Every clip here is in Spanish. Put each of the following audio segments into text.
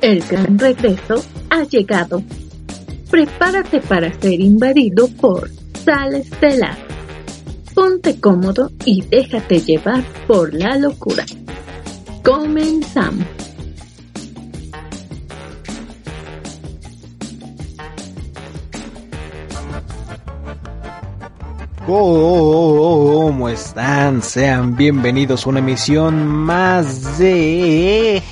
El gran regreso ha llegado. Prepárate para ser invadido por Sal Estelar. Ponte cómodo y déjate llevar por la locura. Comenzamos. ¿Cómo están? Sean bienvenidos a una emisión más de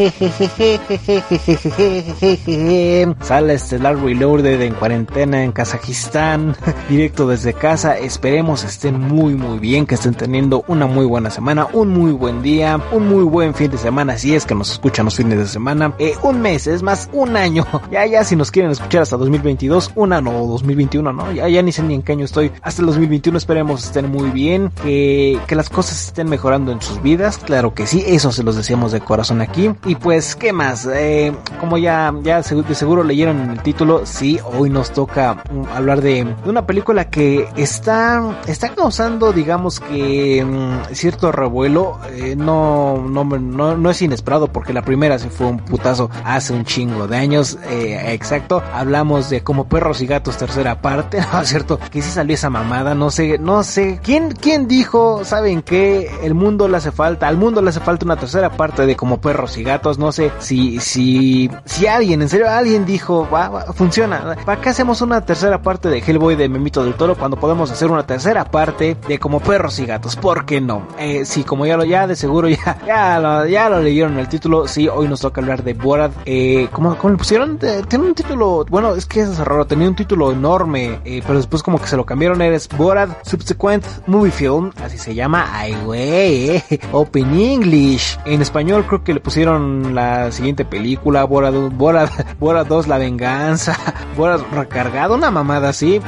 Sala Estelar Reloaded en cuarentena en Kazajistán, directo desde casa. Esperemos estén muy muy bien, que estén teniendo una muy buena semana, un muy buen día, un muy buen fin de semana, si es que nos escuchan los fines de semana, eh, un mes, es más, un año. Ya ya si nos quieren escuchar hasta 2022, un año o 2021, ¿no? Ya ya ni sé ni en qué año estoy. Hasta el 2021 esperemos estén muy bien, que, que las cosas estén mejorando en sus vidas, claro que sí, eso se los deseamos de corazón aquí. Y pues, ¿qué más? Eh, como ya, ya de seguro leyeron en el título, sí, hoy nos toca mm, hablar de, de una película que está, está causando, digamos que, mm, cierto revuelo, eh, no, no, no, no es inesperado porque la primera se fue un putazo hace un chingo de años, eh, exacto, hablamos de como perros y gatos tercera parte, ¿no es cierto? Que sí salió esa mamada, no sé, no sé, ¿quién, quién dijo, saben que el mundo le hace falta, al mundo le hace falta una tercera parte de como perros y gatos, no sé si, si, si alguien, en serio, alguien dijo, va, va, funciona, ¿para qué hacemos una tercera parte de Hellboy de Memito del Toro cuando podemos hacer una tercera parte de como perros y gatos? ¿Por qué no? Eh, sí, como ya lo, ya de seguro ya, ya lo, ya lo leyeron el título, sí, hoy nos toca hablar de Borat, eh, ¿cómo, cómo le pusieron? Eh, tiene un título, bueno, es que es raro, tenía un título enorme, eh, pero después como que se lo cambiaron, eres Borat Subsequent Movie Film, así se llama, ay güey, eh, Open English, en español creo que le pusieron la siguiente película, Borat, Borat, Borat 2, La Venganza, Borat Recargado, una mamada así, eh,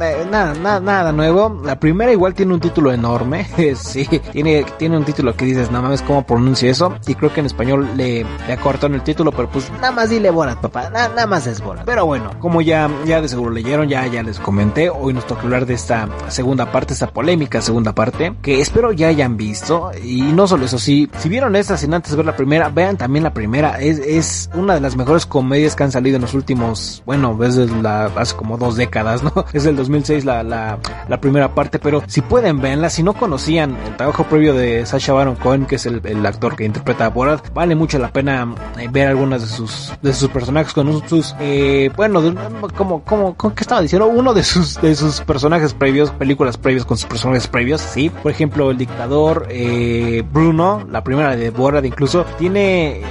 eh, nada, nada, nada nuevo, la primera igual tiene un título enorme, sí, tiene, tiene un título que dices, no mames, ¿cómo pronuncia eso? Y creo que en español le, le acortaron el título, pero pues nada más dile Borat, papá, nada, nada más es Borat. Pero bueno, como ya, ya de seguro leyeron, ya, ya les comenté, hoy nos toca hablar de esta segunda parte, esta polémica segunda parte, que espero ya hayan visto, y no solo eso, sí, si vieron esta sin antes ver la primera, vean también la primera, es, es una de las mejores comedias que han salido en los últimos, bueno, desde la, hace como dos décadas, ¿no? Es del 2006 la, la, la primera parte, pero si pueden verla, si no conocían el trabajo previo de Sacha Baron Cohen, que es el, el actor que interpreta a Borat, vale mucho la pena eh, ver algunas de sus, de sus personajes con sus, eh, bueno, de, como, como, ¿qué estaba diciendo? Uno de sus, de sus personajes previos, películas previas con sus personajes previos, sí, por ejemplo, el dictador, eh, Bruno, la primera de Borat incluso, tiene,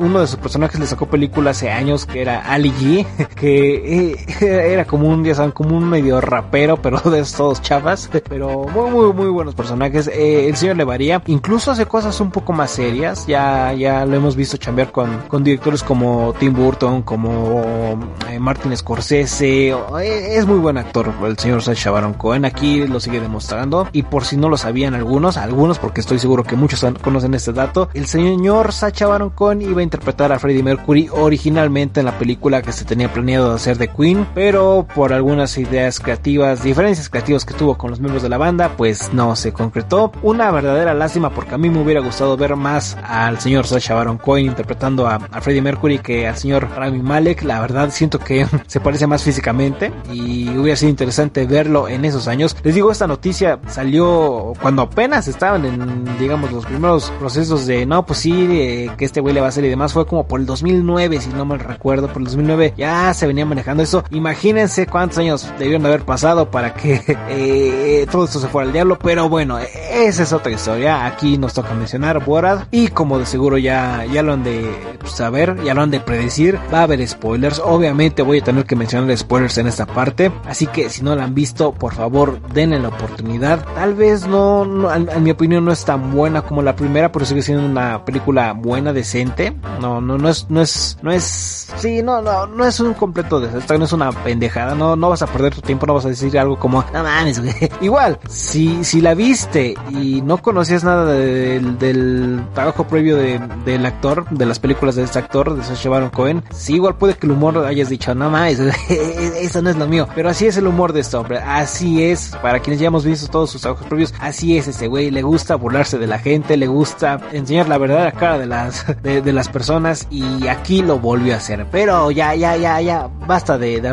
uno de sus personajes le sacó película hace años que era Ali G, que eh, era como un, ya saben, como un medio rapero, pero de todos chavas, pero muy, muy, muy buenos personajes. Eh, el señor le varía, incluso hace cosas un poco más serias, ya, ya lo hemos visto chambear con, con directores como Tim Burton, como eh, Martin Scorsese, es muy buen actor el señor Sacha Baron Cohen, aquí lo sigue demostrando, y por si no lo sabían algunos, algunos porque estoy seguro que muchos conocen este dato, el señor Sacha Baron Cohen iba a interpretar a Freddie Mercury originalmente en la película que se tenía planeado hacer de Queen, pero por algunas ideas creativas, diferencias creativas que tuvo con los miembros de la banda, pues no se concretó. Una verdadera lástima porque a mí me hubiera gustado ver más al señor Sacha Baron Cohen interpretando a, a Freddie Mercury que al señor Rami Malek. La verdad siento que se parece más físicamente y hubiera sido interesante verlo en esos años. Les digo, esta noticia salió cuando apenas estaban en, digamos, los primeros procesos de, no, pues sí, de, que este güey le va a hacer y demás fue como por el 2009, si no me recuerdo, por el 2009 ya se venía manejando eso. Imagínense cuántos años debieron de haber pasado para que eh, todo esto se fuera al diablo, pero bueno, esa es otra historia. Aquí nos toca mencionar Borat y como de seguro ya, ya lo han de saber, ya lo han de predecir, va a haber spoilers. Obviamente voy a tener que mencionar spoilers en esta parte, así que si no la han visto, por favor denle la oportunidad. Tal vez no, no en mi opinión no es tan buena como la primera, pero sigue siendo una película buena, decente No, no, no es, no es, no es, sí, no, no, no es un completo desastre, no es una pendejada, no, no vas a perder tu tiempo, no vas a decir algo como, no mames, Igual, si, si la viste y no conocías nada del, del trabajo previo de, del actor, de las películas de este actor, de Sacha Baron Cohen, sí, igual puede que el humor hayas dicho, no mames, eso no es lo mío, pero así es el humor de este hombre, así es, para quienes ya hemos visto todos sus trabajos previos, así es ese güey, le gusta burlarse de la gente, le gusta enseñar la verdadera cara de las, de, las personas y aquí lo volvió a hacer, pero ya, ya, ya, ya, basta de, de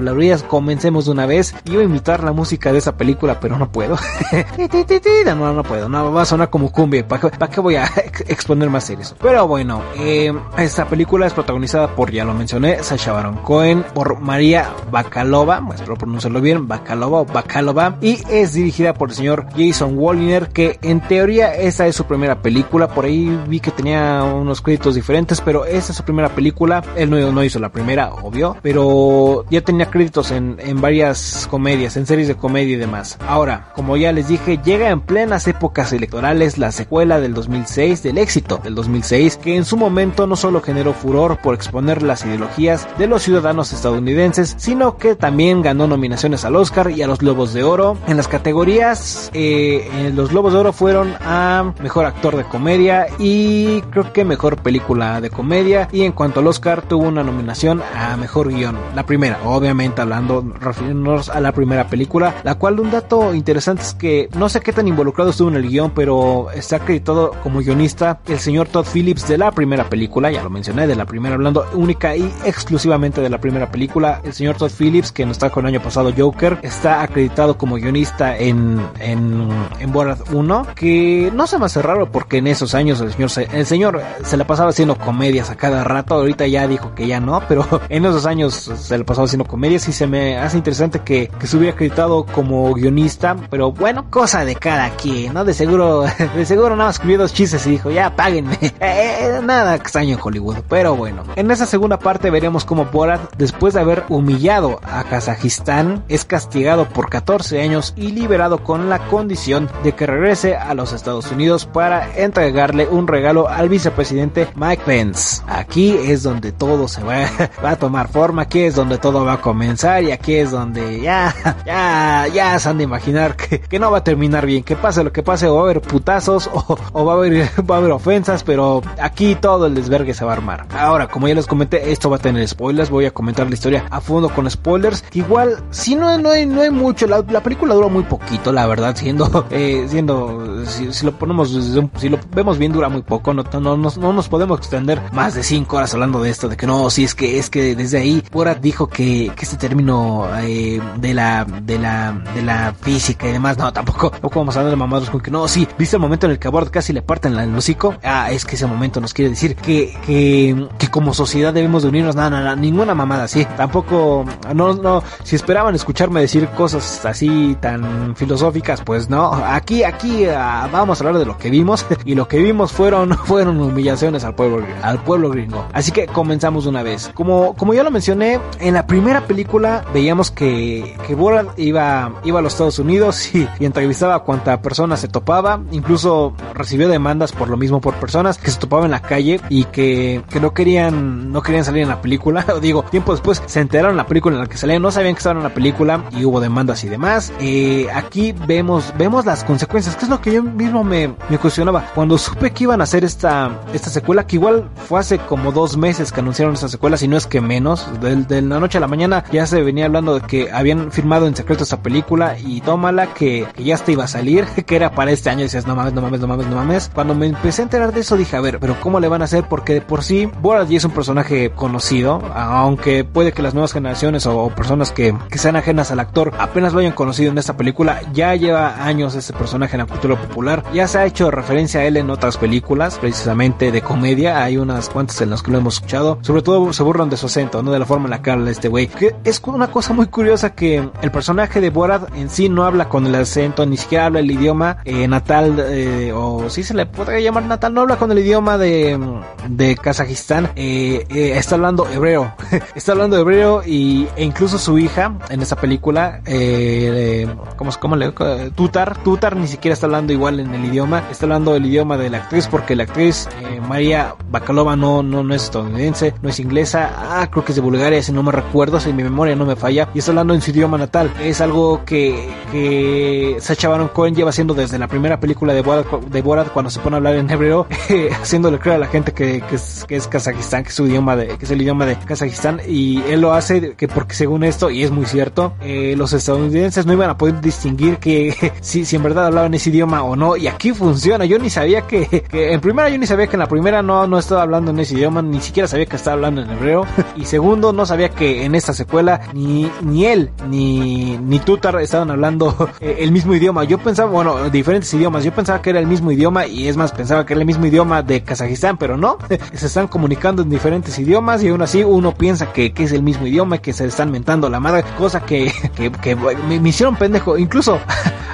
comencemos de una vez, iba a imitar la música de esa película, pero no puedo, no, no puedo, no, va a sonar como cumbia, ¿para qué voy a exponer más series? Pero bueno, eh, esta película es protagonizada por, ya lo mencioné, Sasha Baron Cohen, por María Bacalova, espero pronunciarlo bien, Bacalova o Bacalova, y es dirigida por el señor Jason Walliner, que en teoría esta es su primera película, por ahí vi que tenía unos créditos diferentes, pero esta es su primera película, él no, hizo la primera, obvio, pero ya tenía créditos en, varias comedias, en series de comedia y demás. Ahora, como ya les dije, llega en plenas épocas electorales la secuela del 2006 del éxito del 2006, que en su momento no solo generó furor por exponer las ideologías de los ciudadanos estadounidenses, sino que también ganó nominaciones al Oscar y a los Globos de Oro. En las categorías, eh, los Globos de Oro fueron a Mejor Actor de Comedia y creo que Mejor Película de Comedia. Y en cuanto al Oscar, tuvo una nominación a Mejor Guión. La primera, obviamente hablando, refiriéndonos a la primera película, la cual un dato interesante es que no sé qué tan involucrado estuvo en el guion, pero está acreditado como guionista el señor Todd Phillips de la primera película, ya lo mencioné, de la primera, hablando única y exclusivamente de la primera película. El señor Todd Phillips, que nos con el año pasado Joker, está acreditado como guionista en, en, en Borat 1, que no se me hace raro porque en esos años el señor, se, el señor se la pasaba haciendo comedias a cada rato, ahorita ya dijo que ya no, pero en esos años se la pasaba haciendo comedias y se me hace interesante que, que se hubiera acreditado como guionista, pero bueno, cosa de cada quien, ¿no? De seguro, de seguro nada más escribió dos chistes y dijo, ya páguenme. Eh, nada extraño en Hollywood, pero bueno. En esa segunda parte veremos cómo Borat, después de haber humillado a Kazajistán, es castigado por 14 años y liberado con la condición de que regrese a los Estados Unidos para entregarle un regalo al vicepresidente Mike Pence. Aquí es donde todo se va, va a tomar forma, aquí es donde todo va a comenzar y aquí es donde ya, ya, ya se han de imaginar que, no va a terminar bien, que pase lo que pase, o va a haber putazos o, va a haber, va a haber ofensas, pero aquí todo el desvergue se va a armar. Ahora, como ya les comenté, esto va a tener spoilers, voy a comentar la historia a fondo con spoilers. Igual, si no, no hay, no hay mucho, la, película dura muy poquito, la verdad, siendo, eh, siendo, si, lo ponemos, si lo vemos bien, dura muy poco, no, nos podemos extender más de 5 horas hablando de esto, de que no, si es que, es que desde ahí, Borat dijo que, que este término eh, de la, de la, de la física y demás, no, tampoco, tampoco vamos a darle mamados con que no, sí, viste el momento en el que a Borat casi le parten el hocico, ah, es que ese momento nos quiere decir que, que, que como sociedad debemos de unirnos, nada, nada, ninguna mamada, sí, tampoco, no, no, si esperaban escucharme decir cosas así tan filosóficas, pues no, aquí, aquí ah, vamos a hablar de lo que vimos y lo que vimos fueron, fueron humillaciones al pueblo, al pueblo gringo. Así que comenzamos una vez. Como, como ya lo mencioné, en la primera película veíamos que, que Borat iba, iba a los Estados Unidos y, entrevistaba a cuanta persona se topaba, incluso recibió demandas por lo mismo por personas que se topaban en la calle y que, que no querían, no querían salir en la película. Digo, tiempo después se enteraron en la película en la que salían, no sabían que estaban en la película y hubo demandas y demás. Eh, aquí vemos, vemos las consecuencias, que es lo que yo mismo me, me cuestionaba. Cuando supe que iban a hacer esta, esta secuela, que igual fue hace como dos meses que anunciaron esta secuela, si no es que menos, de, la noche a la mañana ya se venía hablando de que habían firmado en secreto esta película y tómala que, ya hasta iba a salir, que era para este año y dices, no mames, no mames, no mames, no mames. Cuando me empecé a enterar de eso dije, a ver, pero ¿cómo le van a hacer? Porque de por sí, Borat ya es un personaje conocido, aunque puede que las nuevas generaciones o, personas que, que, sean ajenas al actor apenas lo hayan conocido en esta película, ya lleva años este personaje en la cultura popular, ya se ha hecho referencia a él en otras películas, precisamente de comedia, hay unas cuantas en las que lo hemos escuchado, sobre todo se burlan de su acento, no de la forma en la que habla este güey, que es una cosa muy curiosa que el personaje de Borat en sí no habla con el acento, ni siquiera habla el idioma eh, natal, eh, o si se le podría llamar natal, no habla con el idioma de, de Kazajistán, eh, está hablando hebreo, está hablando hebreo y, e incluso su hija en esa película, ¿cómo, cómo le Tutar, Tutar ni siquiera está hablando igual en el idioma, está hablando el idioma de la actriz porque la actriz María No, no, no es estadounidense, no es inglesa, ah, creo que es de Bulgaria, si no me recuerdo, si mi memoria no me falla, y está hablando en su idioma natal. Es algo que, que Sacha Baron Cohen lleva haciendo desde la primera película de Borat, de Borat cuando se pone a hablar en hebreo, haciéndole creer a la gente que, es, que es Kazajistán, que es su idioma de, que es el idioma de Kazajistán, y él lo hace que porque según esto, y es muy cierto, eh, los estadounidenses no iban a poder distinguir que si, si en verdad hablaban ese idioma o no, y aquí funciona, yo ni sabía que, que en primera yo ni sabía que en la primera no, no estaba hablando en ese idioma, ni siquiera sabía que estaba hablando en hebreo, y segundo, no sabía que en esta secuela ni, ni él, ni, ni Tutar estaban hablando eh, el mismo idioma, yo pensaba, bueno, diferentes idiomas, yo pensaba que era el mismo idioma, y es más, pensaba que era el mismo idioma de Kazajistán, pero no, se están comunicando en diferentes idiomas, y aún así uno piensa que, que es el mismo idioma, que se están mentando la madre, cosa que, que, me hicieron pendejo, incluso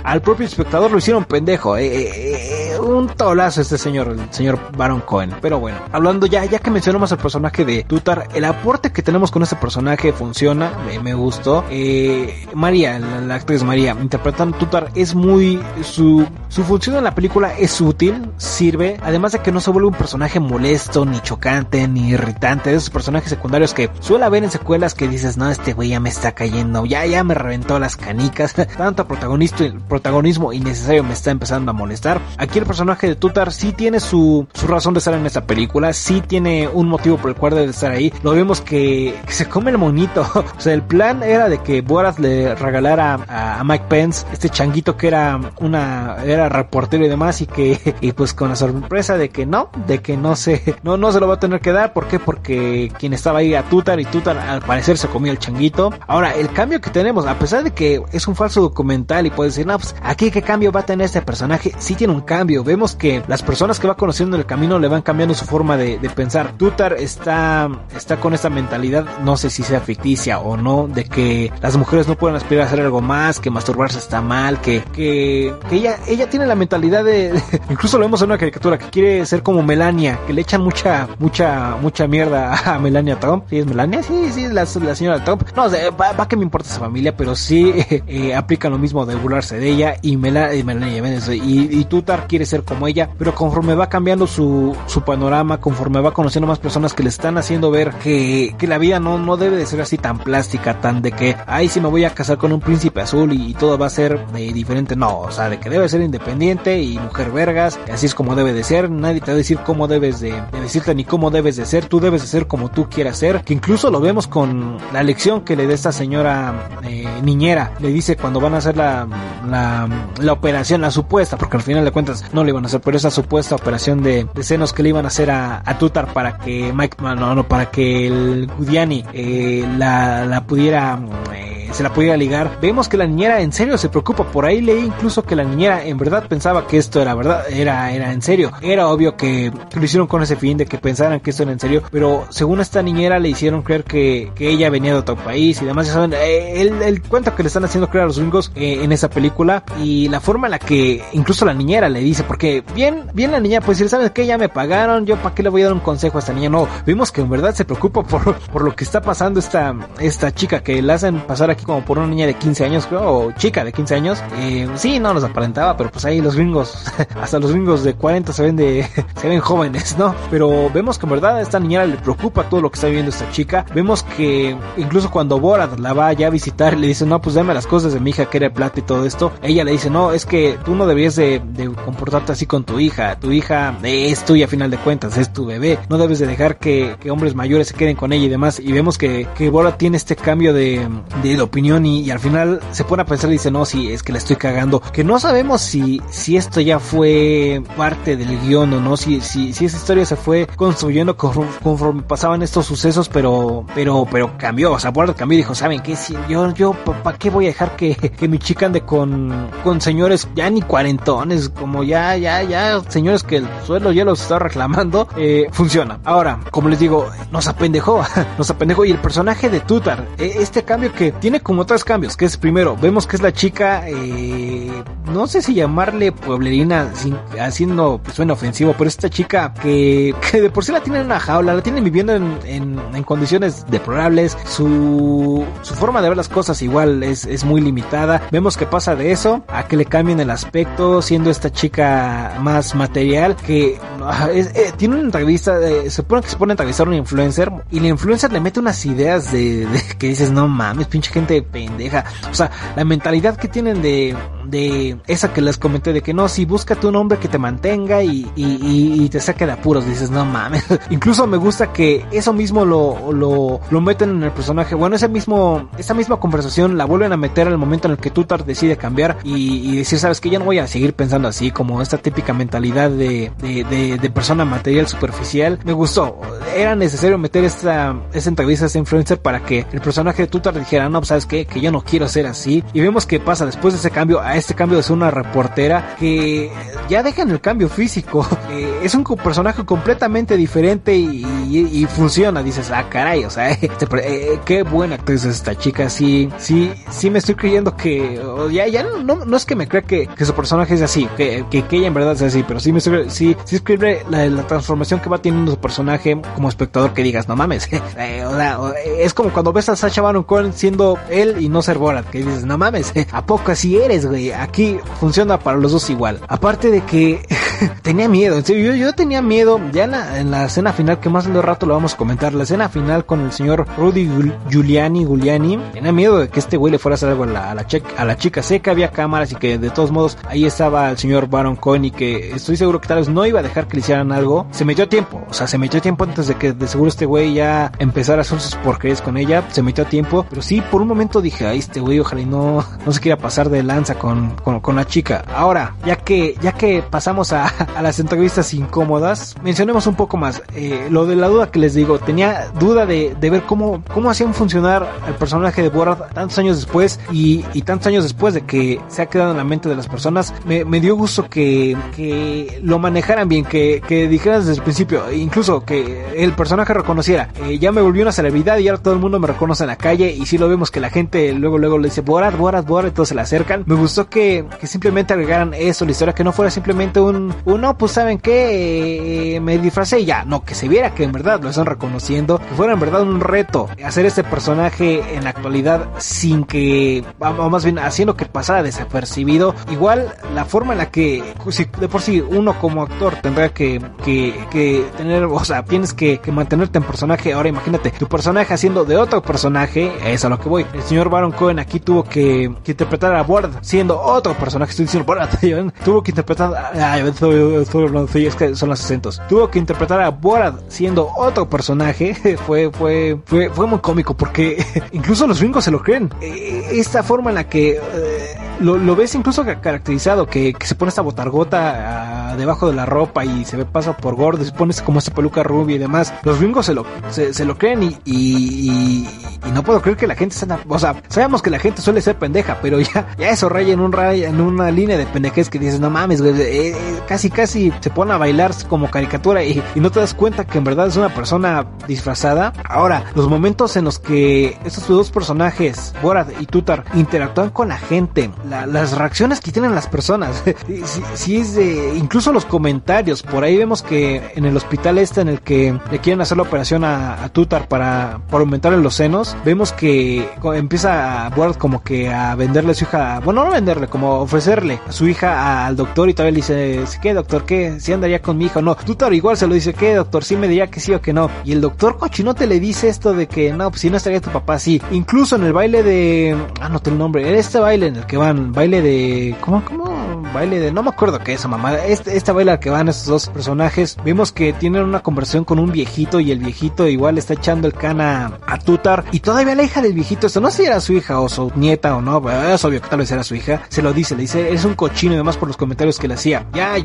al propio espectador lo hicieron pendejo. Eh, eh, eh, un tolazo este señor, el señor Baron Cohen. Pero bueno, hablando ya, ya que mencionamos el personaje de Tutar, el aporte que tenemos con este personaje funciona, me, gustó. Eh, María, la, la, actriz María, interpretando Tutar, es muy. Su, su función en la película es útil, sirve, además de que no se vuelve un personaje molesto, ni chocante, ni irritante, de esos personajes secundarios que suele haber en secuelas que dices, no, este güey ya me está cayendo, ya, ya me reventó las canicas, tanto protagonista, protagonismo innecesario me está empezando a molestar. Aquí el personaje de Tutar sí tiene su, su razón de estar en esta película, sí tiene un motivo por el cual debe estar ahí. Lo vemos que, se come el monito. o sea, el plan era de que Borat le regalara a, a, Mike Pence este changuito que era una, era reportero y demás y que, y pues con la sorpresa de que no, de que no se, no, no se lo va a tener que dar. ¿Por qué? Porque quien estaba ahí a Tutar y Tutar al parecer se comió el changuito. Ahora, el cambio que tenemos, a pesar de que es un falso documental y puede decir, no, pues aquí qué cambio va a tener este personaje, sí tiene un cambio. Vemos que las personas que va conociendo en el camino le van cambiando su forma de, de pensar. Tutar está, está con esta mentalidad, no sé si sea ficticia o no, de que las mujeres no pueden aspirar a hacer algo más, que masturbarse está mal, que, que, ella, ella tiene la mentalidad de, incluso lo vemos en una caricatura, que quiere ser como Melania, que le echan mucha, mucha, mucha mierda a Melania Trump. ¿Sí es Melania? Sí, sí, la, la señora Trump. No, va, va, que me importa esa familia, pero sí eh, lo mismo de burlarse de ella y, Mela, y Melania y, y Tutar quiere ser como ella, pero conforme va cambiando su, su panorama, conforme va conociendo más personas que le están haciendo ver que, que la vida no, no debe de ser así tan plástica, tan de que, ay, si me voy a casar con un príncipe azul y, todo va a ser eh, diferente, no, o sea, de que debe ser independiente y mujer vergas, así es como debe de ser, nadie te va a decir cómo debes de, de decirte ni cómo debes de ser, tú debes de ser como tú quieras ser, que incluso lo vemos con la lección que le da esta señora eh, niñera, le dice cuando van a hacer la, la, la operación, la supuesta, porque al final de cuentas no le iban a hacer, pero esa supuesta operación de, de senos que le iban a hacer a, a Tutar para que Mike, no, no, para que el Gudiani eh, la, la pudiera eh, se la pudiera ligar. Vemos que la niñera en serio se preocupa. Por ahí leí incluso que la niñera en verdad pensaba que esto era verdad, era, era en serio. Era obvio que lo hicieron con ese fin de que pensaran que esto era en serio. Pero según esta niñera le hicieron creer que, que ella venía de otro país y demás. Ya saben, eh, el, el, cuento que le están haciendo creer a los gringos eh, en esa película y la forma en la que incluso la niñera le dice, porque bien, bien la niña puede decir, ¿sabes qué? Ya me pagaron, yo para qué le voy a dar un consejo a esta niña. No, vimos que en verdad se preocupa por, por lo que está pasando esta, esta chica que la hacen pasar aquí como por una niña de 15 años, creo, o chica de 15 años. Eh, sí, no nos aparentaba, pero pues ahí los gringos, hasta los gringos de 40 se ven de, se ven jóvenes, ¿no? Pero vemos que en verdad a esta niñera le preocupa todo lo que está viviendo esta chica. Vemos que incluso cuando Borat la va ya a visitar, le dice, no, pues dame las cosas de mi hija que era plata y todo esto. Ella le dice, no, es que tú no debías de, de comportarte así con tu hija. Tu hija es tuya a final de cuentas, es tu bebé. No debes de dejar que, que hombres mayores se queden con ella y demás. Y vemos que, que Borat tiene este cambio de, de, opinión y, y, al final se pone a pensar y dice, no, sí, es que la estoy cagando. Que no sabemos si, si esto ya fue parte del guion o no, si, si, si esa historia se fue construyendo conforme, conforme pasaban estos sucesos, pero, pero, pero cambió. O sea, Borat cambió y dijo, ¿saben qué? Si yo, yo, ¿para qué voy a dejar que, que mi chica ande con, con señores ya ni cuarentones, como ya, ya, ya, señores que el suelo ya los está reclamando? Eh, funciona. Ahora, como les digo, nos apendejó, nos apendejó y el personaje de Tutar, este cambio que tiene tiene como tres cambios, que es primero, vemos que es la chica, eh, no sé si llamarle pueblerina, sin, haciendo, pues suena ofensivo, pero esta chica que, que de por sí la tienen en una jaula, la tienen viviendo en, en, en condiciones deplorables, su, su forma de ver las cosas igual es, es muy limitada, vemos que pasa de eso a que le cambien el aspecto, siendo esta chica más material, que eh, tiene una entrevista, se supone que se pone a entrevistar a un influencer y la influencer le mete unas ideas de, que dices, no mames, pinche gente pendeja. O sea, la mentalidad que tienen de, de esa que les comenté de que no, si búscate un hombre que te mantenga y, y, te saque de apuros, dices, no mames. Incluso me gusta que eso mismo lo, lo, lo meten en el personaje. Bueno, ese mismo, esa misma conversación la vuelven a meter al momento en el que Tutar decide cambiar y decir, sabes que ya no voy a seguir pensando así, como esta típica mentalidad de, de, persona material superficial. Me gustó. Era necesario meter esta, esta entrevista a este influencer para que el personaje de Tutar dijera, no, pues sabes qué, que yo no quiero ser así. Y vemos que pasa después de ese cambio a este cambio de ser una reportera que ya dejan el cambio físico. Eh, es un personaje completamente diferente y, funciona. Dices, ah, caray, o sea, este, qué buena actriz es esta chica. Sí, sí, sí me estoy creyendo que, ya, ya no, no, es que me crea que, que su personaje es así, que, que, ella en verdad es así, pero sí me estoy, sí, sí escribe la, la transformación que va teniendo su personaje como espectador que digas, no mames, eh, sea, es como cuando ves a Sacha Baron Cohen siendo él y no ser Borat, que dices, no mames, ¿a poco así eres, güey? Aquí funciona para los dos igual. Aparte de que tenía miedo, yo, yo tenía miedo, ya en la, en escena final, que más de rato lo vamos a comentar, la escena final con el señor Rudy Giuliani, Giuliani, tenía miedo de que este güey le fuera a hacer algo a la, a la, a la chica. Que había cámaras y que de todos modos ahí estaba el señor Baron Y que estoy seguro que tal vez no iba a dejar que le hicieran algo. Se metió tiempo, o sea, se metió tiempo antes de que de seguro este güey ya empezara a hacer sus porquerías con ella. Se metió a tiempo, pero sí, por un momento dije, ay, este güey ojalá y no, no se quiera pasar de lanza con, con, la chica. Ahora, ya que, ya que pasamos a, a las entrevistas incómodas, mencionemos un poco más. Eh, lo de la duda que les digo, tenía duda de, de ver cómo, cómo hacían funcionar el personaje de Borat tantos años después y, y, tantos años después de que se ha quedado en la mente de las personas. Me, me dio gusto que, que lo manejaran bien, que, que dijeran desde el principio, incluso que el personaje reconociera, eh, ya me volvió una celebridad y ahora todo el mundo me reconoce en la calle y si lo vemos que la gente luego luego le dice Borat, Borat, Borat, todos se le acercan. Me gustó que, que simplemente agregaran eso, la historia, que no fuera simplemente un, un no, pues saben que eh, me disfracé ya, no, que se viera que en verdad lo están reconociendo, que fuera en verdad un reto hacer este personaje en la actualidad sin que, vamos más bien haciendo que pasara desapercibido. Igual la forma en la que, de por sí uno como actor tendrá que, que, tener, o sea, tienes que, mantenerte en personaje. Ahora imagínate, tu personaje haciendo de otro personaje, es a lo que voy. El señor Baron Cohen aquí tuvo que, que interpretar a Ward siendo otro personaje, estoy diciendo Borat, tuvo que interpretar, ay, estoy, estoy, es que son los acentos. Tuvo que interpretar a Borat siendo otro personaje, fue, fue, fue, fue muy cómico porque incluso los gringos se lo creen. Esta forma en la que eh, lo, lo, ves incluso caracterizado, que, que se pone esta botargota uh, debajo de la ropa y se ve pasa por gordo, se pone como esta peluca rubia y demás. Los gringos se lo, se, lo creen y, y, no puedo creer que la gente sea, o sea, sabemos que la gente suele ser pendeja, pero ya, ya eso raya en un raya, en una línea de pendejez que dices, no mames, güey, eh, eh, casi casi se pone a bailar como caricatura y, y, no te das cuenta que en verdad es una persona disfrazada. Ahora, los momentos en los que estos dos personajes, Borat y Tutar, interactúan con la gente, la, las reacciones que tienen las personas, si, si, es de, incluso los comentarios, por ahí vemos que en el hospital este en el que le quieren hacer la operación a, a Tutar para, para aumentarle los senos, vemos que empieza a Borat como que a venderle a su hija, bueno, no venderle, como ofrecerle a su hija al doctor y todavía le dice, ¿qué doctor? ¿Qué? ¿Si andaría con mi hijo? No, Tutar igual se lo dice, ¿qué doctor? Sí me diría que sí o que no. Y el doctor cochinote le dice esto de que no, pues si no estaría tu papá, sí. Incluso en el baile de, ah, no el nombre, en este baile en el que van, baile de, ¿cómo, cómo? Baile de, no me acuerdo qué es esa mamá. Este, baile al que van estos dos personajes, vemos que tienen una conversación con un viejito y el viejito igual está echando el cana a Tutar y todavía la hija del viejito, esto no sé si era su hija o su nieta o no, es obvio que tal vez era su hija, se lo dice, le dice, es un cochino y demás por los comentarios que le hacía. Ya,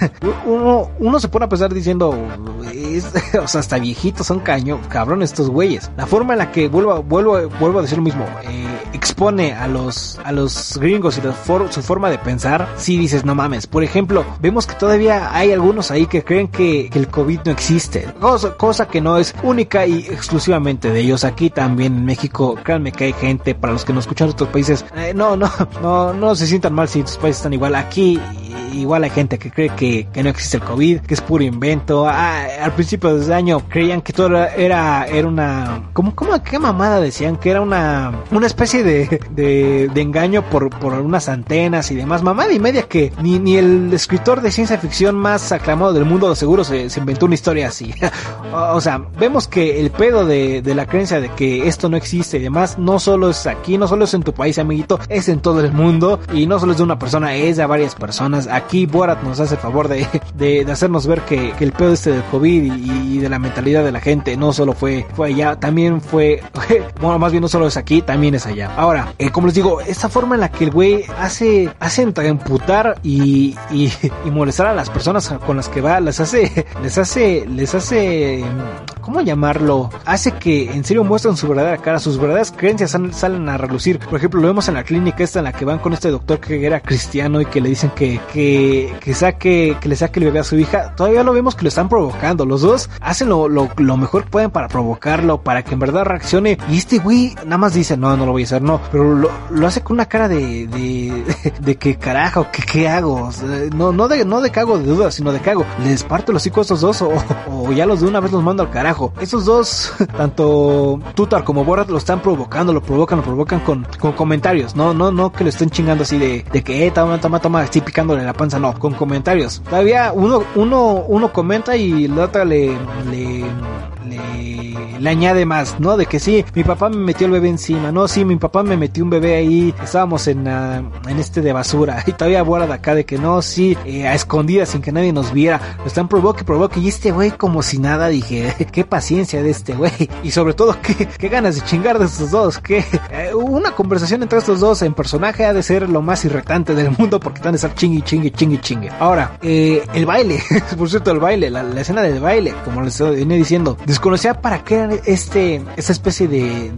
uno, se pone a pensar diciendo, o sea, hasta viejitos son caño, cabrón estos güeyes. La forma en la que vuelvo, vuelvo, vuelvo a decir lo mismo, eh, expone a los, a los gringos y su forma de pensar, si dices, no mames. Por ejemplo, vemos que todavía hay algunos ahí que creen que, el COVID no existe. Cosa, que no es única y exclusivamente de ellos. Aquí también en México, créanme que hay gente, para los que nos escuchan de otros países, eh, no, no, no, no se sientan mal si tus países están igual. Aquí igual hay gente que cree que, no existe el COVID, que es puro invento. Ah, al principio del año creían que todo era, era una, ¿cómo, cómo, qué mamada decían? Que era una, una especie de, de, engaño por, por unas antenas y demás. Mamada y media que ni, ni el escritor de ciencia ficción más aclamado del mundo de seguro se, se inventó una historia así. o sea, vemos que el pedo de, de la creencia de que esto no existe y demás, no solo es aquí, no solo es en tu país, amiguito, es en todo el mundo y no solo es de una persona, es de varias personas. Aquí Borat nos hace el favor de, de, hacernos ver que, que, el pedo este del COVID y, de la mentalidad de la gente no solo fue, fue allá, también fue, bueno, más bien no solo es aquí, también es allá. Ahora, eh, como les digo, esta forma en la que el güey hace, hace emputar y, y, y molestar a las personas con las que va, les hace, les hace, les hace, ¿cómo llamarlo? Hace que en serio muestren su verdadera cara, sus verdaderas creencias salen, a relucir. Por ejemplo, lo vemos en la clínica esta en la que van con este doctor que era cristiano y que le dicen que, que, que saque, que le saque el bebé a su hija. Todavía lo vemos que lo están provocando. Los dos hacen lo, lo, mejor que pueden para provocarlo, para que en verdad reaccione. Y este güey nada más dice, no, no lo voy a hacer, no. Pero lo, lo hace con una cara de, de, de, que carajo, qué hago. No, no de, no de cago de dudas, sino de cago. Les parto los hijos a estos dos o, ya los de una vez los mando al carajo. Esos dos, tanto Tutar como Borat lo están provocando, lo provocan, lo provocan con, con comentarios. No, no, no que lo estén chingando así de, de que, eh, toma, toma, toma, estoy picándole la panza. No, con comentarios. Todavía uno, uno, uno comenta y la otra le, le le, añade más, ¿no? De que sí, mi papá me metió el bebé encima, no, sí, mi papá me metió un bebé ahí, estábamos en, en este de basura, y todavía de acá de que no, sí, eh, a escondidas sin que nadie nos viera, lo están provoque, provoque, y este güey como si nada, dije, qué paciencia de este güey, y sobre todo, qué, qué ganas de chingar de estos dos, que eh, una conversación entre estos dos en personaje ha de ser lo más irritante del mundo porque están de estar chingue, chingue, chingue, chingue. Ahora, eh, el baile, por cierto, el baile, la, escena del baile, como les venía diciendo, desconocía para qué era este, esta especie de,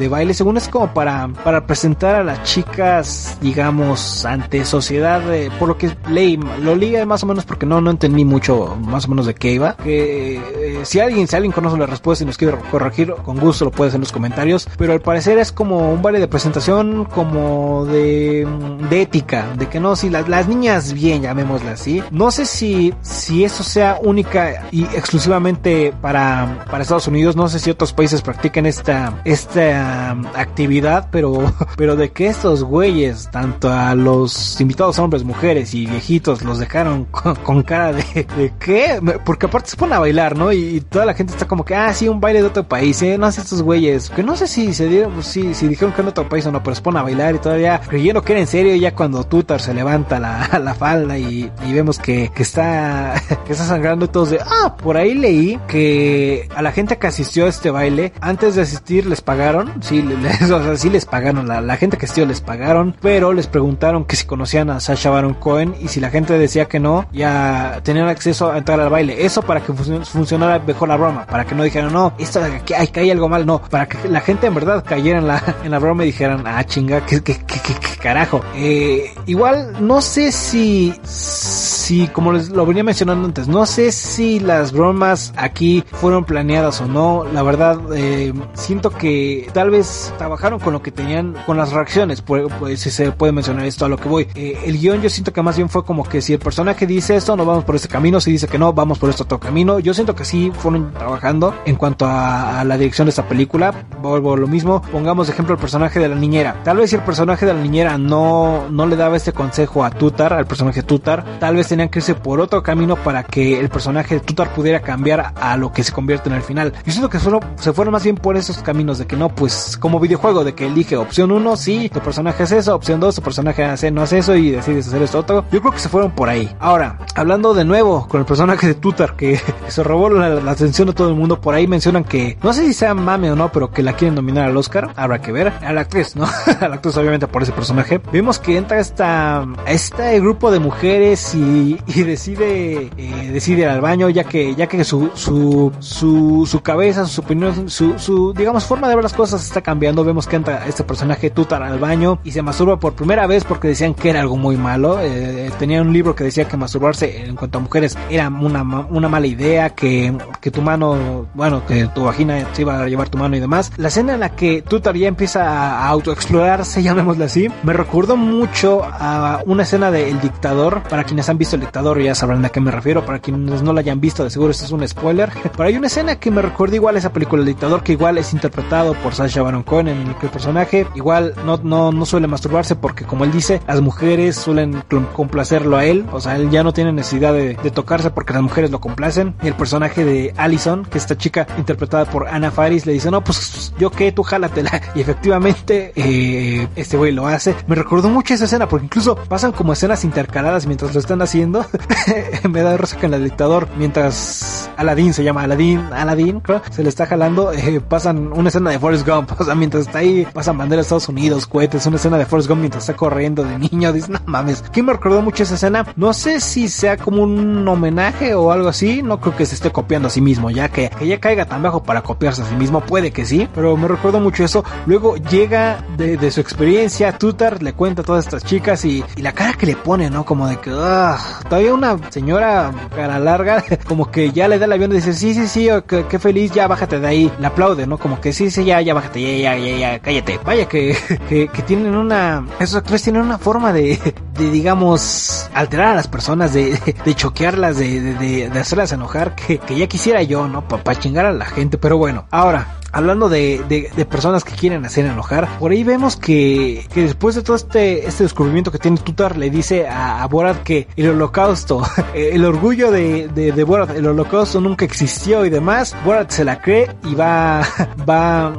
de, baile. Según es como para, para presentar a las chicas, digamos, ante sociedad, eh, por lo que leí, lo leí más o menos porque no, no entendí mucho más o menos de qué iba. Que eh, si alguien, si alguien conoce la respuesta y nos quiere corregir, con gusto lo puede hacer en los comentarios. Pero al parecer es como un baile de presentación, como de, de ética, de que no, si las, las niñas bien, llamémosla así. No sé si, si eso sea única y exclusivamente para, para Estados Unidos. No sé si otros países practican esta, esta um, actividad, pero, pero de que estos güeyes, tanto a los invitados hombres, mujeres y viejitos, los dejaron con, cara de, de qué? Porque aparte se ponen a bailar, ¿no? Y, toda la gente está como que, ah, sí, un baile de otro país, ¿eh? No sé estos güeyes. Que no sé si se dieron, pues, si, dijeron que en otro país o no, pero se ponen a bailar y todavía creyendo que era en serio. ya cuando Tutar se levanta la, la falda y, vemos que, que está, que está sangrando todos de, ah, por ahí leí que a la gente que asistió a este baile, antes de asistir les pagaron, sí, les, pagaron, la, gente que asistió les pagaron, pero les preguntaron que si conocían a Sasha Baron Cohen y si la gente decía que no, ya tenían acceso a entrar al baile. Eso para que funcionara mejor la broma, para que no dijeran, no, esto que hay, que hay algo mal, no, para que la gente en verdad cayera en la, broma y dijeran, ah, chinga, que, que, que, carajo. Eh, igual, no sé si, si, como les lo venía mencionando antes, no sé si las bromas aquí fueron planeadas o no, la verdad eh, siento que tal vez trabajaron con lo que tenían, con las reacciones, pues, si se puede mencionar esto a lo que voy. Eh, el guion yo siento que más bien fue como que si el personaje dice esto, no vamos por este camino, si dice que no, vamos por este otro camino. Yo siento que sí fueron trabajando en cuanto a, la dirección de esta película. Vuelvo a lo mismo, pongamos ejemplo el personaje de la niñera. Tal vez si el personaje de la niñera no, no le daba este consejo a Tutar, al personaje Tutar, tal vez tenían que irse por otro camino para que el personaje de Tutar pudiera cambiar a lo que se convierte en el final. Yo siento que solo se fueron más bien por esos caminos de que no, pues como videojuego, de que elige opción 1, sí, tu personaje es eso, opción 2, tu personaje hace, no hace eso y decides hacer esto otro. Yo creo que se fueron por ahí. Ahora, hablando de nuevo con el personaje de Tutar que, se robó la, atención de todo el mundo, por ahí mencionan que, no sé si sea mame o no, pero que la quieren nominar al Oscar, habrá que ver. A la actriz, ¿no? a la actriz obviamente por ese personaje. Vemos que entra esta, este grupo de mujeres y y, decide eh, decide ir al baño ya que ya que su su su, su cabeza, su opinión, su, su digamos forma de ver las cosas está cambiando. Vemos que entra este personaje Tutar al baño y se masturba por primera vez porque decían que era algo muy malo. Eh, tenía un libro que decía que masturbarse en cuanto a mujeres era una, una mala idea, que, que tu mano, bueno, que tu vagina se iba a llevar tu mano y demás. La escena en la que Tutar ya empieza a autoexplorarse, llamémosle así, me recordó mucho a una escena de El Dictador. Para quienes han visto El Dictador ya sabrán a qué me refiero. Para quienes no la hayan visto, de seguro esto es un spoiler. Pero hay una escena que me recuerda igual a esa película El Dictador, que igual es interpretado por Sasha Baron Cohen, en el que el personaje igual no, no, no suele masturbarse porque como él dice, las mujeres suelen complacerlo a él. O sea, él ya no tiene necesidad de, tocarse porque las mujeres lo complacen. Y el personaje de Allison, que esta chica interpretada por Anna Faris, le dice, no, pues yo qué, tú jálatela. Y efectivamente, eh, este güey lo hace. Me recordó mucho esa escena porque incluso pasan como escenas intercaladas mientras lo están haciendo. me da risa que en el dictador, mientras Aladdin se llama Aladdin, Aladdin, creo, se le está jalando, eh, pasan una escena de Forrest Gump. O sea, mientras está ahí, pasan banderas de Estados Unidos, cohetes, una escena de Forrest Gump mientras está corriendo de niño. Dice, no mames, ¿quién me recordó mucho esa escena? No sé si sea como un homenaje o algo así. No creo que se esté copiando a sí mismo, ya que, que ya caiga tan bajo para copiarse a sí mismo. Puede que sí, pero me recuerdo mucho eso. Luego llega de, su experiencia, Tutar le cuenta a todas estas chicas y, la cara que le pone, ¿no? Como de que, ah, todavía una señora cara larga, como que ya le da el avión y dice, sí, sí, sí, qué, feliz, ya bájate de ahí. Le aplaude, ¿no? Como que sí, sí, ya, ya bájate, ya, ya, ya, ya, cállate. Vaya que, que, tienen una, esos actores tienen una forma de, de digamos, alterar a las personas, de, de, choquearlas, de, de, de, hacerlas enojar, que, que ya quisiera yo, ¿no? Para chingar a la gente. Pero bueno, ahora, hablando de, de, personas que quieren hacer enojar, por ahí vemos que, que después de todo este, este descubrimiento que tiene Tutar, le dice a, Borat que el holocausto, el orgullo de, de, de, Borat, el holocausto nunca existió y demás, Borat se la cree y va, va,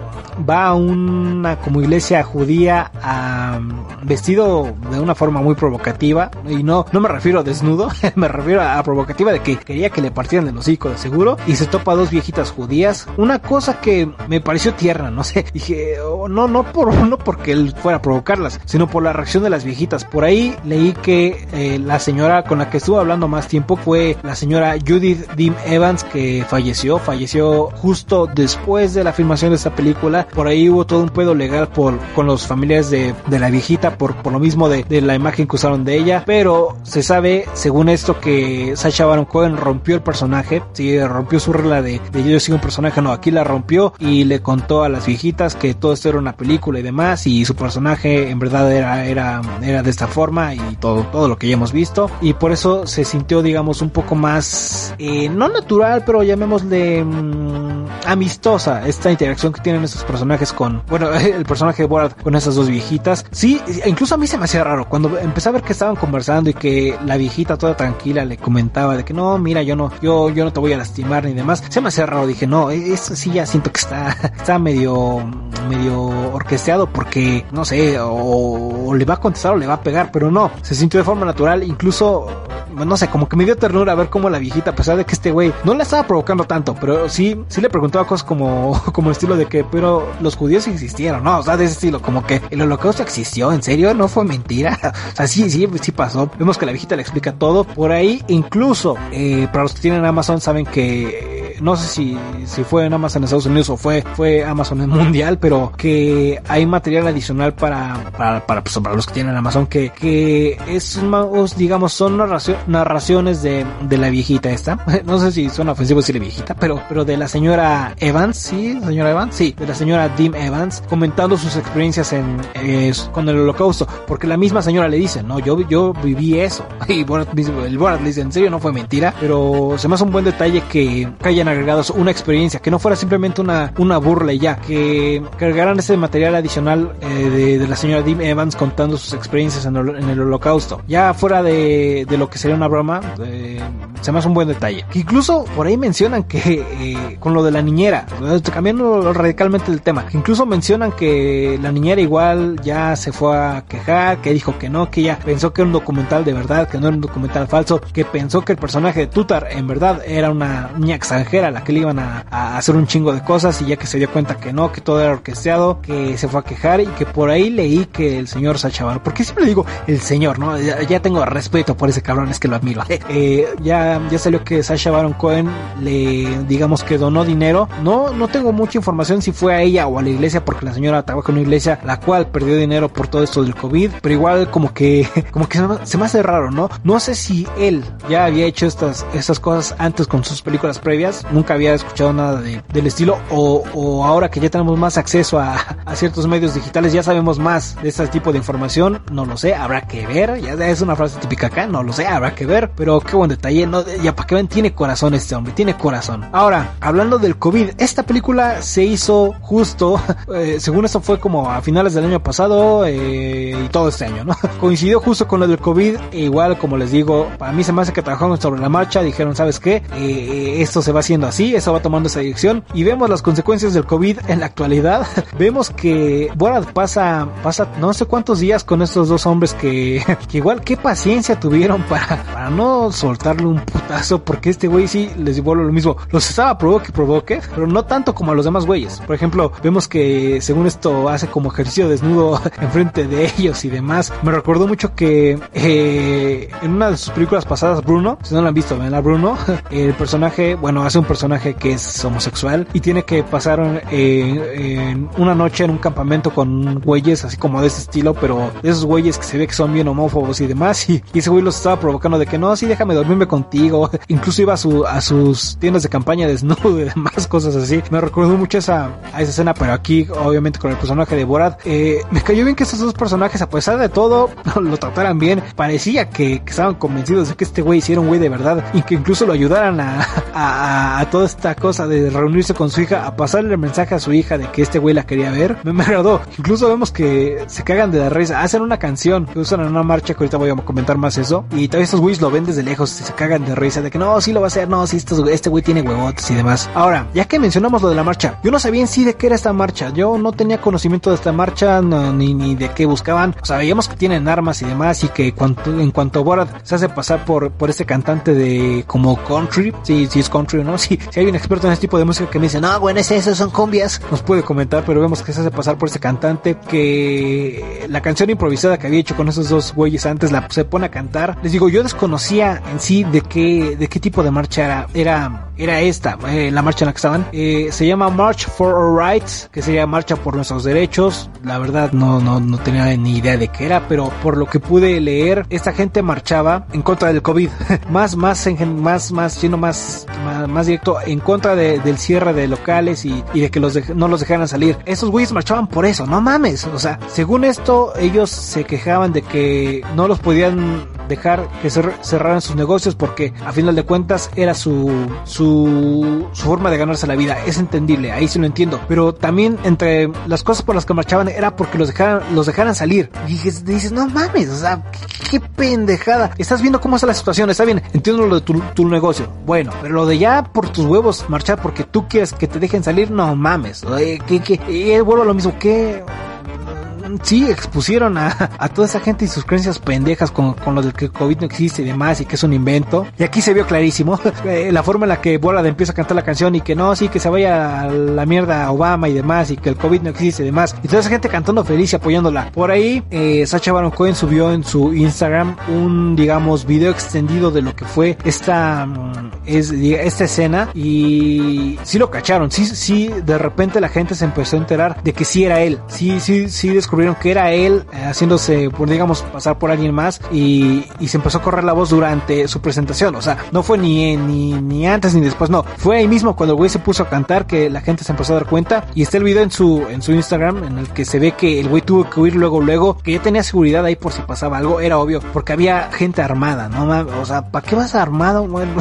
va a una como iglesia judía a, vestido de una forma muy provocativa y no, no me refiero a desnudo, me refiero a, provocativa de que quería que le partieran el hocico de seguro y se topa a dos viejitas judías, una cosa que me pareció tierna, no sé, dije, oh, no, no por no porque él fuera a provocarlas, sino por la reacción de las viejitas. Por ahí leí que eh, la señora con la que estuvo hablando más tiempo fue la señora Judith Dim Evans que falleció, falleció justo después de la filmación de esta película. Por ahí hubo todo un pedo legal por con los familiares de, de la viejita por, por lo mismo de, de, la imagen que usaron de ella, pero se sabe, según esto, que Sacha Baron Cohen rompió el personaje, sí, rompió su regla de, de yo sigo un personaje, no, aquí la rompió y le contó a las viejitas que todo esto era una película y demás y su personaje en verdad era, era, era de esta forma y todo, todo lo que ya hemos visto y por eso se sintió digamos un poco más, eh, no natural, pero llamémosle mm, amistosa esta interacción que tienen estos personajes con, bueno, el personaje de Borat con esas dos viejitas. Sí, incluso a mí se me hacía raro cuando empecé a ver que estaban conversando y que la viejita toda tranquila le comentaba de que no, mira, yo no, yo, yo no te voy a lastimar ni demás. Se me hacía raro, dije, no, eso sí ya siento que está está medio, medio orquesteado porque, no sé, o, le va a contestar o le va a pegar, pero no, se sintió de forma natural, incluso, no sé, como que me dio ternura ver cómo la viejita, a pesar de que este güey no la estaba provocando tanto, pero sí, sí le preguntaba cosas como, como el estilo de que, pero los judíos existieron, ¿no? O sea, de ese estilo, como que el holocausto existió, ¿en serio? ¿No fue mentira? o sea, sí, sí, sí pasó. Vemos que la viejita le explica todo. Por ahí, incluso, eh, para los que tienen Amazon, saben que no sé si, si fue en Amazon en Estados Unidos o fue, fue Amazon mundial, pero que hay material adicional para, para, para, pues, para los que tienen Amazon que, que es, digamos, son narraciones de, de la viejita esta. No sé si suena ofensivo decirle viejita, pero, pero de la señora Evans, sí, señora Evans, sí, de la señora Dim Evans, comentando sus experiencias en, con el holocausto, porque la misma señora le dice, no, yo, yo viví eso. Y el Borat le dice, en serio, no fue mentira, pero se me hace un buen detalle que, que agregados una experiencia, que no fuera simplemente una, una burla y ya, que cargaran ese material adicional eh, de, la señora Dim Evans contando sus experiencias en el, holocausto. Ya fuera de, de, lo que sería una broma, eh, se me hace un buen detalle. Que incluso por ahí mencionan que eh, con lo de la niñera, cambiando radicalmente el tema, incluso mencionan que la niñera igual ya se fue a quejar, que dijo que no, que ella pensó que era un documental de verdad, que no era un documental falso, que pensó que el personaje de Tutar en verdad era una niña extranjera que era la que le iban a, hacer un chingo de cosas y ya que se dio cuenta que no, que todo era orquesteado, que se fue a quejar y que por ahí leí que el señor Sacha Baron, porque siempre digo el señor, ¿no? Ya, tengo respeto por ese cabrón, es que lo admiro. Eh, ya, ya salió que Sasha Baron Cohen le, digamos que donó dinero. No, no tengo mucha información si fue a ella o a la iglesia, porque la señora trabaja en una iglesia la cual perdió dinero por todo esto del COVID, pero igual como que, como que se me hace raro, ¿no? No sé si él ya había hecho estas, estas cosas antes con sus películas previas, nunca había escuchado nada del estilo, o, o, ahora que ya tenemos más acceso a, a, ciertos medios digitales, ya sabemos más de este tipo de información, no lo sé, habrá que ver, ya es una frase típica acá, no lo sé, habrá que ver, pero qué buen detalle, ya para que ven, tiene corazón este hombre, tiene corazón. Ahora, hablando del COVID, esta película se hizo justo, eh, según esto fue como a finales del año pasado eh, y todo este año, ¿no? Coincidió justo con lo del COVID, e igual como les digo, para mí se me hace que trabajaron sobre la marcha, dijeron, ¿sabes qué? Eh, esto se va haciendo así, eso va tomando esa dirección y vemos las consecuencias del COVID en la actualidad. vemos que Borat pasa, pasa no sé cuántos días con estos dos hombres que, igual qué paciencia tuvieron para, para no soltarle un putazo porque este güey sí les devuelve lo mismo. Los estaba provoque provoque, pero no tanto como a los demás güeyes. Por ejemplo, vemos que según esto hace como ejercicio desnudo enfrente de ellos y demás. Me recordó mucho que eh, en una de sus películas pasadas, Bruno, si no lo han visto, ven a Bruno, el personaje, bueno, hace un personaje que es homosexual y tiene que pasar eh, una noche en un campamento con güeyes así como de ese estilo, pero esos güeyes que se ve que son bien homófobos y demás. Y, ese güey los estaba provocando de que no, sí, déjame dormirme contigo. Incluso iba a, su, a sus tiendas de campaña desnudo y demás cosas así. Me recordó mucho esa, a esa escena, pero aquí, obviamente, con el personaje de Borat. Eh, me cayó bien que esos dos personajes, a pesar de todo, lo trataran bien. Parecía que, estaban convencidos de que este güey hiciera un güey de verdad y que incluso lo ayudaran a, toda esta cosa de reunirse con su hija, a pasarle el mensaje a su hija de que este güey la quería ver. Me, me agradó. Incluso vemos que se cagan de la risa. Hacen una canción que usan en una marcha que ahorita voy a comentar más eso. Y todavía estos güeyes lo ven desde lejos y se cagan de risa de que no, sí lo va a hacer, no, sí, este güey tiene huevotes y demás. Ahora, ya que mencionamos lo de la marcha, yo no sabía en sí de qué era esta marcha. Yo no tenía conocimiento de esta marcha ni, ni de qué buscaban. O sea, veíamos que tienen armas y demás y que en cuanto Borat se hace pasar por, por este cantante de como country, sí, sí es country, ¿no? Si, si hay un experto en este tipo de música que me dice, no, bueno, es eso, son cumbias, nos puede comentar, pero vemos que se hace pasar por ese cantante que la canción improvisada que había hecho con esos dos güeyes antes la se pone a cantar. Les digo, yo desconocía en sí de qué, de qué tipo de marcha era, era era esta, eh, la marcha en la que estaban. Eh, se llama March for Our Rights, que sería Marcha por Nuestros Derechos. La verdad no, no, no tenía ni idea de qué era, pero por lo que pude leer, esta gente marchaba en contra del COVID. más, más, más, más, sino más, más, directo, en contra del cierre de locales y, de que no los dejaran salir. Esos güeyes marchaban por eso, no mames. O sea, según esto, ellos se quejaban de que no los podían dejar que cerraran sus negocios porque a final de cuentas era su, su su, forma de ganarse la vida. Es entendible, ahí sí lo entiendo. Pero también entre las cosas por las que marchaban era porque los dejaran, los dejaran salir. Y dices, no mames, o sea, qué, pendejada. Estás viendo cómo está la situación, está bien, entiendo lo de tu, negocio. Bueno, pero lo de ya por tus huevos marchar porque tú quieres que te dejen salir, no mames. Que, que, y vuelvo a lo mismo, que sí expusieron a, toda esa gente y sus creencias pendejas con, con lo del que COVID no existe y demás y que es un invento. Y aquí se vio clarísimo eh, la forma en la que Bola empieza a cantar la canción y que no, sí, que se vaya a la mierda Obama y demás y que el COVID no existe y demás. Y toda esa gente cantando feliz y apoyándola. Por ahí, eh, Sacha Baron Cohen subió en su Instagram un, digamos, video extendido de lo que fue esta, mm, es, esta escena y sí lo cacharon. Sí, sí, de repente la gente se empezó a enterar de que sí era él. Sí, sí, sí descubrió descubrieron que era él eh, haciéndose, por, digamos, pasar por alguien más y, y, se empezó a correr la voz durante su presentación. O sea, no fue ni, ni, ni antes ni después, no. Fue ahí mismo cuando el güey se puso a cantar que la gente se empezó a dar cuenta y está el video en su, en su Instagram en el que se ve que el güey tuvo que huir luego, luego, que ya tenía seguridad ahí por si pasaba algo, era obvio, porque había gente armada, no o sea, ¿para qué vas armado? Bueno,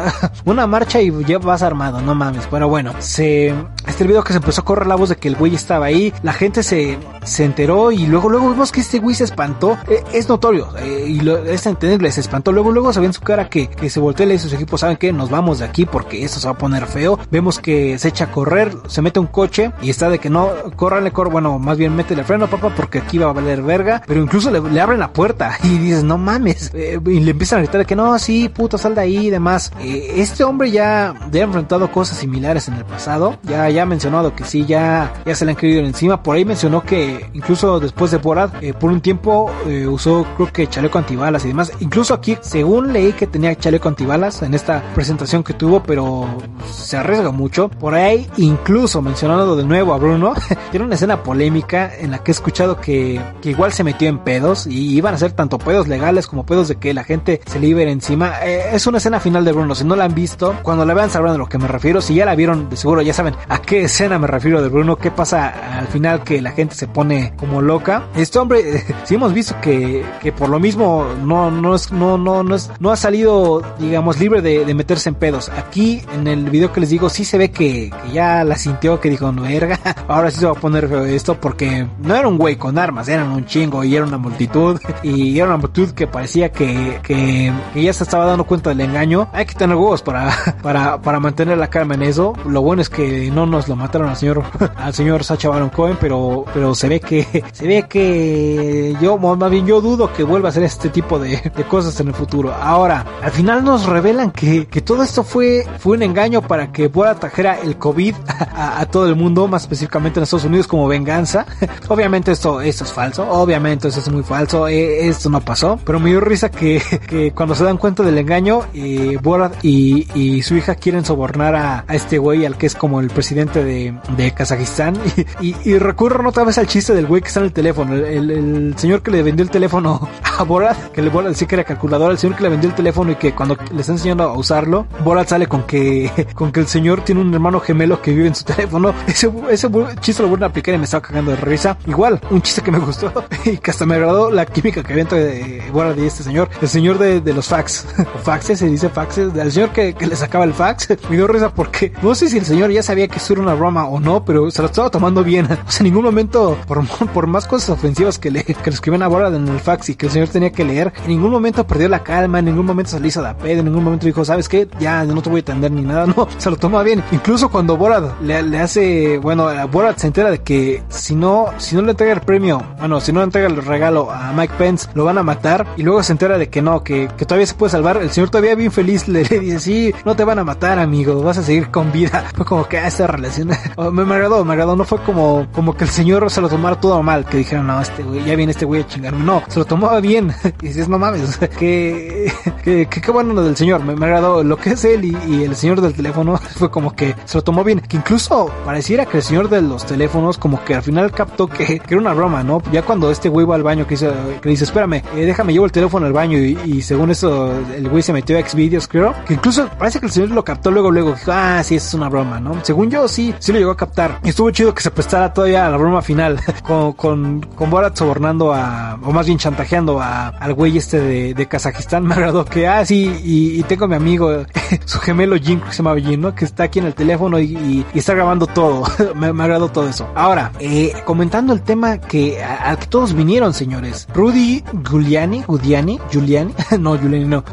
una marcha y ya vas armado, no mames, pero bueno, se, este video que se empezó a correr la voz de que el güey estaba ahí, la gente se, se enteró y luego, luego vimos que este güey se espantó, eh, es notorio, eh, y lo, es entendible, se espantó, luego, luego se ve en su cara que, que se voltea y le dice a sus equipos, ¿saben qué? Nos vamos de aquí porque esto se va a poner feo, vemos que se echa a correr, se mete un coche y está de que no, córranle, cor bueno, más bien métele el freno, papá, porque aquí va a valer verga, pero incluso le, le abren la puerta y dices, no mames, eh, y le empiezan a gritar de que no, sí, puto, sal de ahí y demás. Eh, este hombre ya, ya ha enfrentado cosas similares en el pasado, ya, ya mencionado que sí, ya, ya se le han querido encima, por ahí mencionó que incluso después de Borat, eh, por un tiempo eh, usó creo que chaleco antibalas y demás, incluso aquí, según leí que tenía chaleco antibalas en esta presentación que tuvo, pero se arriesga mucho, por ahí incluso mencionando de nuevo a Bruno, tiene una escena polémica en la que he escuchado que, que igual se metió en pedos y iban a ser tanto pedos legales como pedos de que la gente se le encima. Eh, es una escena final de Bruno, si no la han visto, cuando la vean sabrán de lo que me refiero, si ya la vieron de seguro ya saben qué escena me refiero de Bruno, qué pasa al final que la gente se pone como loca. Este hombre, si hemos visto que, que por lo mismo no, no, es, no, no, no, es, no ha salido, digamos, libre de, de meterse en pedos. Aquí en el video que les digo, sí se ve que, que ya la sintió, que dijo, no, verga, ahora sí se va a poner feo esto, porque no era un güey con armas, eran un chingo y era una multitud, y era una multitud que parecía que, que, que ya se estaba dando cuenta del engaño. Hay que tener huevos para, para, para mantener la calma en eso. Lo bueno es que no nos lo mataron al señor, al señor Sacha Baron Cohen, pero, pero se ve que, se ve que yo, más bien yo dudo que vuelva a hacer este tipo de, de cosas en el futuro. Ahora, al final nos revelan que, que todo esto fue, fue un engaño para que Borat trajera el COVID a, todo el mundo, más específicamente en Estados Unidos como venganza. obviamente esto, esto es falso, obviamente esto es muy falso, eh, esto no pasó, pero me dio risa que, que cuando se dan cuenta del engaño, eh, Borat y, y, su hija quieren sobornar a, a, este güey, al que es como el presidente de, de Kazajistán, y, y, recurren otra vez al chiste del güey que está en el teléfono, el, el, el, señor que le vendió el teléfono a Borat, que le Borat decía que era calculadora, el señor que le vendió el teléfono y que cuando le está enseñando a usarlo, Borat sale con que, con que el señor tiene un hermano gemelo que vive en su teléfono, ese, ese chiste lo vuelven a aplicar y me estaba cagando de risa, igual, un chiste que me gustó y que hasta me agradó la química que había entre Borat y este señor, el señor de, de los fax, faxes, se dice faxes, del señor que, que, le sacaba el fax, me dio risa porque no sé si el señor ya sabía que eso era una broma o no, pero se lo estaba tomando bien. O sea, en ningún momento, por, por más cosas ofensivas que le, que le escribían a Borat en el fax y que el señor tenía que leer, en ningún momento perdió la calma, en ningún momento se le hizo la peda, en ningún momento dijo, ¿sabes qué? Ya no te voy a atender ni nada, no, se lo toma bien. Incluso cuando Borat le, hace, bueno, Borat se entera de que si no, si no le entrega el premio, bueno, si no le entrega el regalo a Mike Pence, lo van a matar y luego se entera de que no, que, que todavía se puede salvar. El señor todavía bien feliz le, dice, sí, no te van a matar, amigo, vas a seguir con vida. Fue como que a esta relación me, me agradó, me agradó, no fue como, como que el señor se lo tomara todo mal, que dijeron, no, este güey, ya viene este güey a chingarme. No, se lo tomaba bien. y dices, no mames, que, que, que, bueno lo del señor, me, me agradó. Lo que es él y, el señor del teléfono fue como que se lo tomó bien. Que incluso pareciera que el señor de los teléfonos como que al final captó que, que era una broma, ¿no? Ya cuando este güey va al baño que dice, que dice espérame, eh, déjame llevo el teléfono al baño y, y según eso el güey se metió a Xvideos, creo. Que incluso parece que el señor lo captó luego, luego. Dijo, ah, sí, es una broma, ¿no? Según yo, sí, sí lo llegó a captar. Y estuvo chido que se prestara todavía a la broma final. con, con, con Borat sobornando a, o más bien chantajeando a, al güey este de, de Kazajistán. Me agradó que, ah, sí, y, tengo a mi amigo, su gemelo Jin, que se llama Jin, ¿no? Que está aquí en el teléfono y, está grabando todo. me, me, agradó todo eso. Ahora, eh, comentando el tema que, al que todos vinieron, señores. Rudy Giuliani, Giuliani, Giuliani, no, Giuliani, no.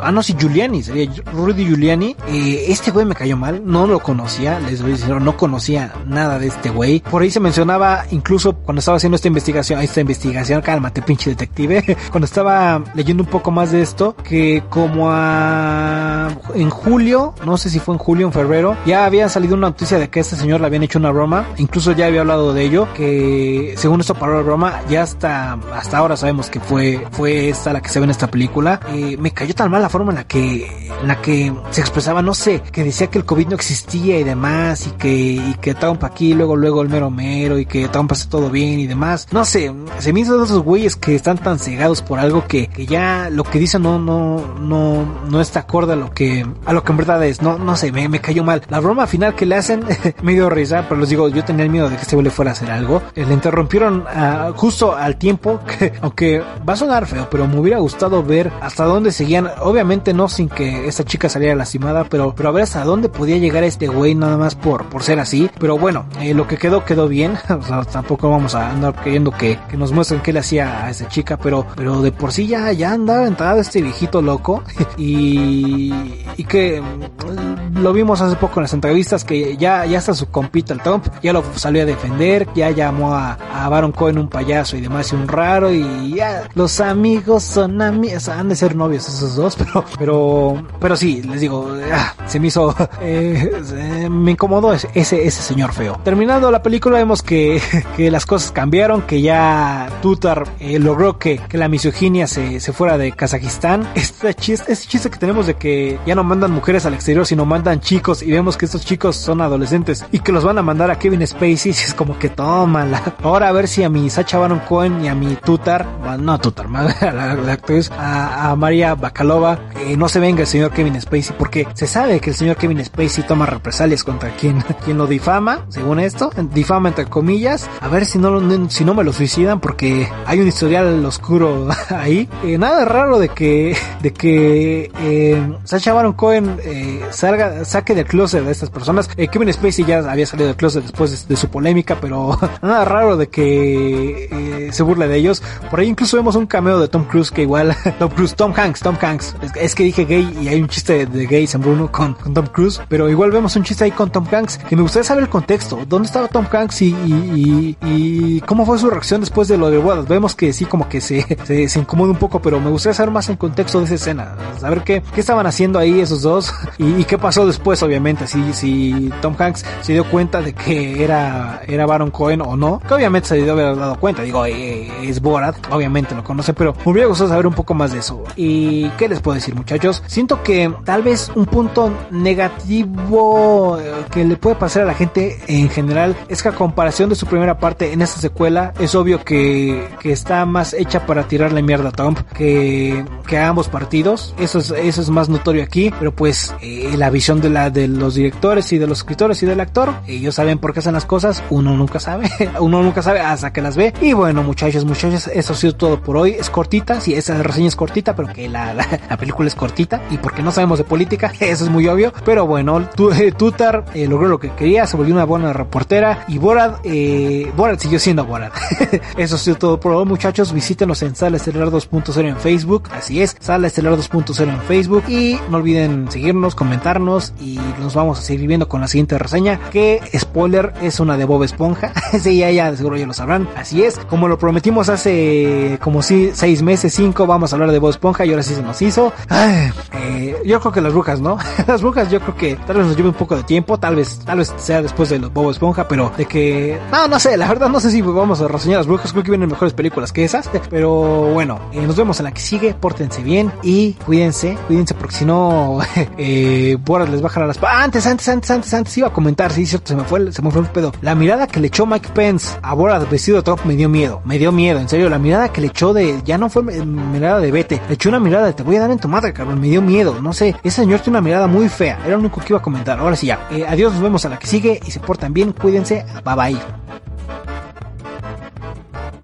Ah, no, sí, Giuliani, sería Rudy Giuliani. Eh, este güey me cayó mal, no lo conocía, les voy a decir, no conocía nada de este güey. Por ahí se mencionaba, incluso cuando estaba haciendo esta investigación, esta investigación, cálmate, pinche detective. cuando estaba leyendo un poco más de esto, que como a, en julio, no sé si fue en julio o en febrero, ya había salido una noticia de que este señor le habían hecho una broma, incluso ya había hablado de ello, que según esto paró la broma, ya hasta, hasta ahora sabemos que fue, fue esta la que se ve en esta película. Me cayó tan mal la forma en la que, la que se expresaba, no sé, que decía que el COVID no existía y demás, y que, y que aquí, luego, luego el mero mero, y que estaban pasando todo bien y demás. No sé, se me hizo de esos güeyes que están tan estaban cegados por algo que, que ya lo que dicen no, no, no, no está acorde a lo que, a lo que en verdad es. No, no sé, me, me cayó mal. La broma final que le hacen me dio risa, pero les digo, yo tenía el miedo de que este le fuera a hacer algo. Eh, le interrumpieron uh, justo al tiempo, que, aunque va a sonar feo, pero me hubiera gustado ver hasta dónde seguían. Obviamente no sin que esta chica saliera lastimada, pero, pero a ver hasta dónde podía llegar este güey nada más por, por ser así. Pero bueno, eh, lo que quedó, quedó bien. o sea, tampoco vamos a andar queriendo que, que nos muestren qué le hacía a esa chica, pero, pero de por sí ya, ya andaba entrada este viejito loco y, y que mm, lo vimos hace poco en las entrevistas que ya, ya está su compita el Trump, ya lo salió a defender, ya llamó a, a Baron Cohen un payaso y demás y un raro y ya los amigos son amigos, han de ser novios esos dos, pero, pero, pero sí, les digo, ah, se me hizo, eh, me incomodó ese, ese señor feo. Terminando la película vemos que, que las cosas cambiaron, que ya Tutar eh, logró que, que la misoginia se, se fuera de Kazajistán. Este chiste, este chiste que tenemos de que ya no mandan mujeres al exterior, sino mandan chicos y vemos que estos chicos son adolescentes y que los van a mandar a Kevin Spacey, es como que tómala. Ahora a ver si a mi Sacha Baron Cohen y a mi Tutar, bueno, no Tutar, la, la actriz, a, a María Bakalova, eh, no se venga el señor Kevin Spacey, porque se sabe que el señor Kevin Spacey toma represalias contra quien, quien lo difama, según esto, difama entre comillas, a ver si no, si no me lo suicidan, porque hay un historial oscuro ahí. Eh, nada raro de que, de que eh, Sacha Baron Cohen eh, salga, saque del closet de estas personas. Eh, Kevin Spacey ya había salido del closet después de, de su polémica, pero nada raro de que se burle de ellos. Por ahí incluso vemos un cameo de Tom Cruise que igual, Tom Cruise, Tom Hanks, Tom Hanks. Es, que dije gay y hay un chiste de gays en Bruno con, Tom Cruise, pero igual vemos un chiste ahí con Tom Hanks que me gustaría saber el contexto. ¿Dónde estaba Tom Hanks y cómo fue su reacción después de lo de bodas? Vemos que sí, como que se, se, incomoda un poco, pero me gustaría saber más el contexto de esa escena. Saber qué, qué estaban haciendo ahí esos dos y, qué pasó después, obviamente. Si, si Tom Hanks se dio cuenta de que era, era Baron Cohen o no, que obviamente se debió haber dado cuenta. Digo, eh, es Borat, obviamente lo conoce, pero me hubiera gustado saber un poco más de eso. ¿Y qué les puedo decir, muchachos? Siento que tal vez un punto negativo eh, que le puede pasar a la gente en general es que a comparación de su primera parte en esta secuela, es obvio que, que está más hecha para tirarle mierda a Trump que, que a ambos partidos. Eso es, eso es más notorio aquí, pero pues eh, la visión de, la, de los directores y de los escritores y del actor, ellos saben por qué hacen las cosas, uno nunca sabe, uno nunca sabe hasta que las ve. Y bueno, muchachos, muchachos, eso ha sido todo por hoy. Es cortita, sí, esa reseña es cortita, pero que la, la, la película es cortita y porque no sabemos de política, eso es muy obvio. Pero bueno, Tutar eh, logró lo que quería, se volvió una buena reportera y Borat, eh, Borat siguió siendo Borat. eso ha sido todo por hoy, muchachos. En Sala Estelar 2.0 en Facebook, así es, Sala Estelar 2.0 en Facebook y no olviden seguirnos, comentarnos y nos vamos a seguir viendo con la siguiente reseña que spoiler es una de Bob Esponja. sí, ya, ya, seguro ya lo sabrán. Así es, como lo prometimos hace como si seis meses, cinco, vamos a hablar de Bob Esponja y ahora sí se nos hizo. Eh, yo creo que las brujas, ¿no? las brujas yo creo que tal vez nos lleve un poco de tiempo, tal vez, tal vez sea después de los Bob Esponja, pero de que, no, no sé, la verdad no sé si vamos a reseñar las brujas, creo que vienen mejores películas que esas, pero bueno, eh, nos vemos en la que sigue, pórtense bien y cuídense, cuídense porque si no, eh, Boras les bajan a las... Antes, antes, antes, antes, antes iba a comentar, sí, cierto, se me fue, se me fue el pedo. La mirada que le echó Mike Pence a Boras vestido de Trump me dio miedo, me dio miedo, en serio, la mirada que le echó de, ya no fue mirada de vete, le echó una mirada de te voy a dar en tu madre, cabrón, me dio miedo, no sé, ese señor tiene una mirada muy fea, era lo único que iba a comentar, ahora sí ya, eh, adiós, nos vemos a la que sigue y se portan bien, cuídense, bye bye.